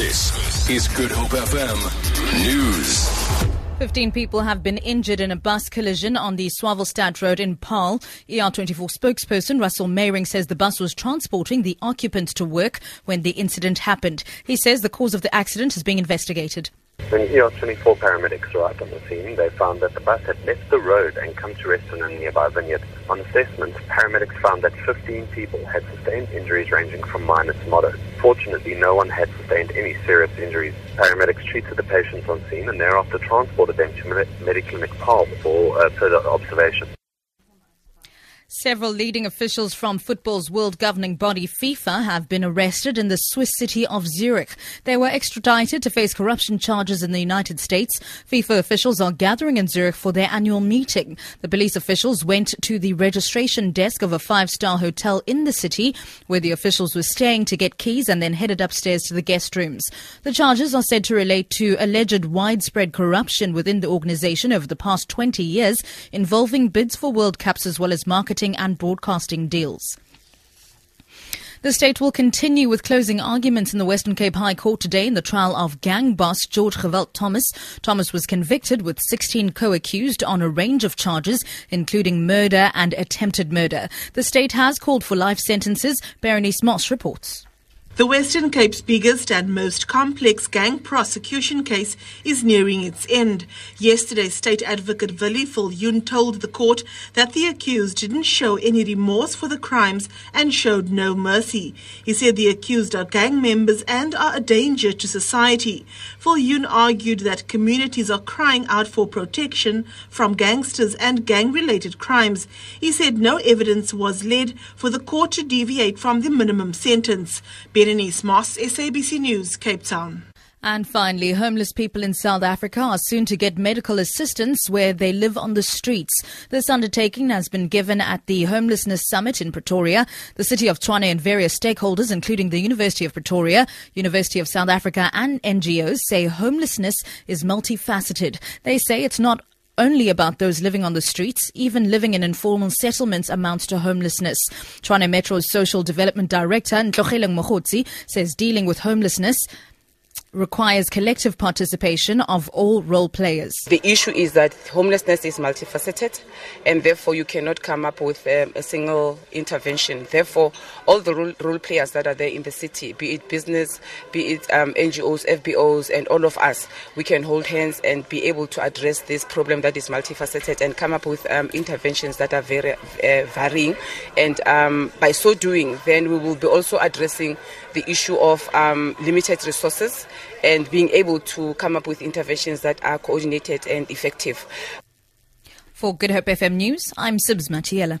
This is Good Hope FM News. 15 people have been injured in a bus collision on the Swawelstert Road in Paarl. ER24 spokesperson Russell Meiring says the bus was transporting the occupants to work when the incident happened. He says the cause of the accident is being investigated. When ER24 paramedics arrived on the scene, they found that the bus had left the road and come to rest in a nearby vineyard. On assessment, paramedics found that 15 people had sustained injuries ranging from minor to moderate. Fortunately, no one had sustained any serious injuries. Paramedics treated the patients on scene and thereafter transported them to Mediclinic Paarl for uh, further observation. Several leading officials from football's world governing body FIFA have been arrested in the Swiss city of Zurich. They were extradited to face corruption charges in the United States. FIFA officials are gathering in Zurich for their annual meeting. The police officials went to the registration desk of a five-star hotel in the city where the officials were staying to get keys and then headed upstairs to the guest rooms. The charges are said to relate to alleged widespread corruption within the organization over the past 20 years involving bids for World Cups as well as marketing and broadcasting deals. The state will continue with closing arguments in the Western Cape High Court today in the trial of gang boss George Geweld Thomas. Thomas was convicted with 16 co-accused on a range of charges, including murder and attempted murder. The state has called for life sentences. Berenice Moss reports. The Western Cape's biggest and most complex gang prosecution case is nearing its end. Yesterday, State Advocate Willie Viljoen told the court that the accused didn't show any remorse for the crimes and showed no mercy. He said the accused are gang members and are a danger to society. Viljoen argued that communities are crying out for protection from gangsters and gang-related crimes. He said no evidence was led for the court to deviate from the minimum sentence. Berenice Moss, SABC News, Cape Town. And finally, homeless people in South Africa are soon to get medical assistance where they live on the streets. This undertaking has been given at the Homelessness Summit in Pretoria. The City of Tshwane and various stakeholders, including the University of Pretoria, University of South Africa, and NGOs, say homelessness is multifaceted. They say it's not only about those living on the streets. Even living in informal settlements amounts to homelessness. Tshwane Metro's Social Development Director, Ntlogeleng Mogotsi, says dealing with homelessness requires collective participation of all role players. The issue is that homelessness is multifaceted and therefore you cannot come up with um, a single intervention. Therefore, all the role, role, players that are there in the city, be it business, be it um, NGOs, FBOs, and all of us, we can hold hands and be able to address this problem that is multifaceted and come up with um, interventions that are very uh, varying. And um, by so doing, then we will be also addressing the issue of um, limited resources and being able to come up with interventions that are coordinated and effective. For Good Hope FM News, I'm Sibs Matiela.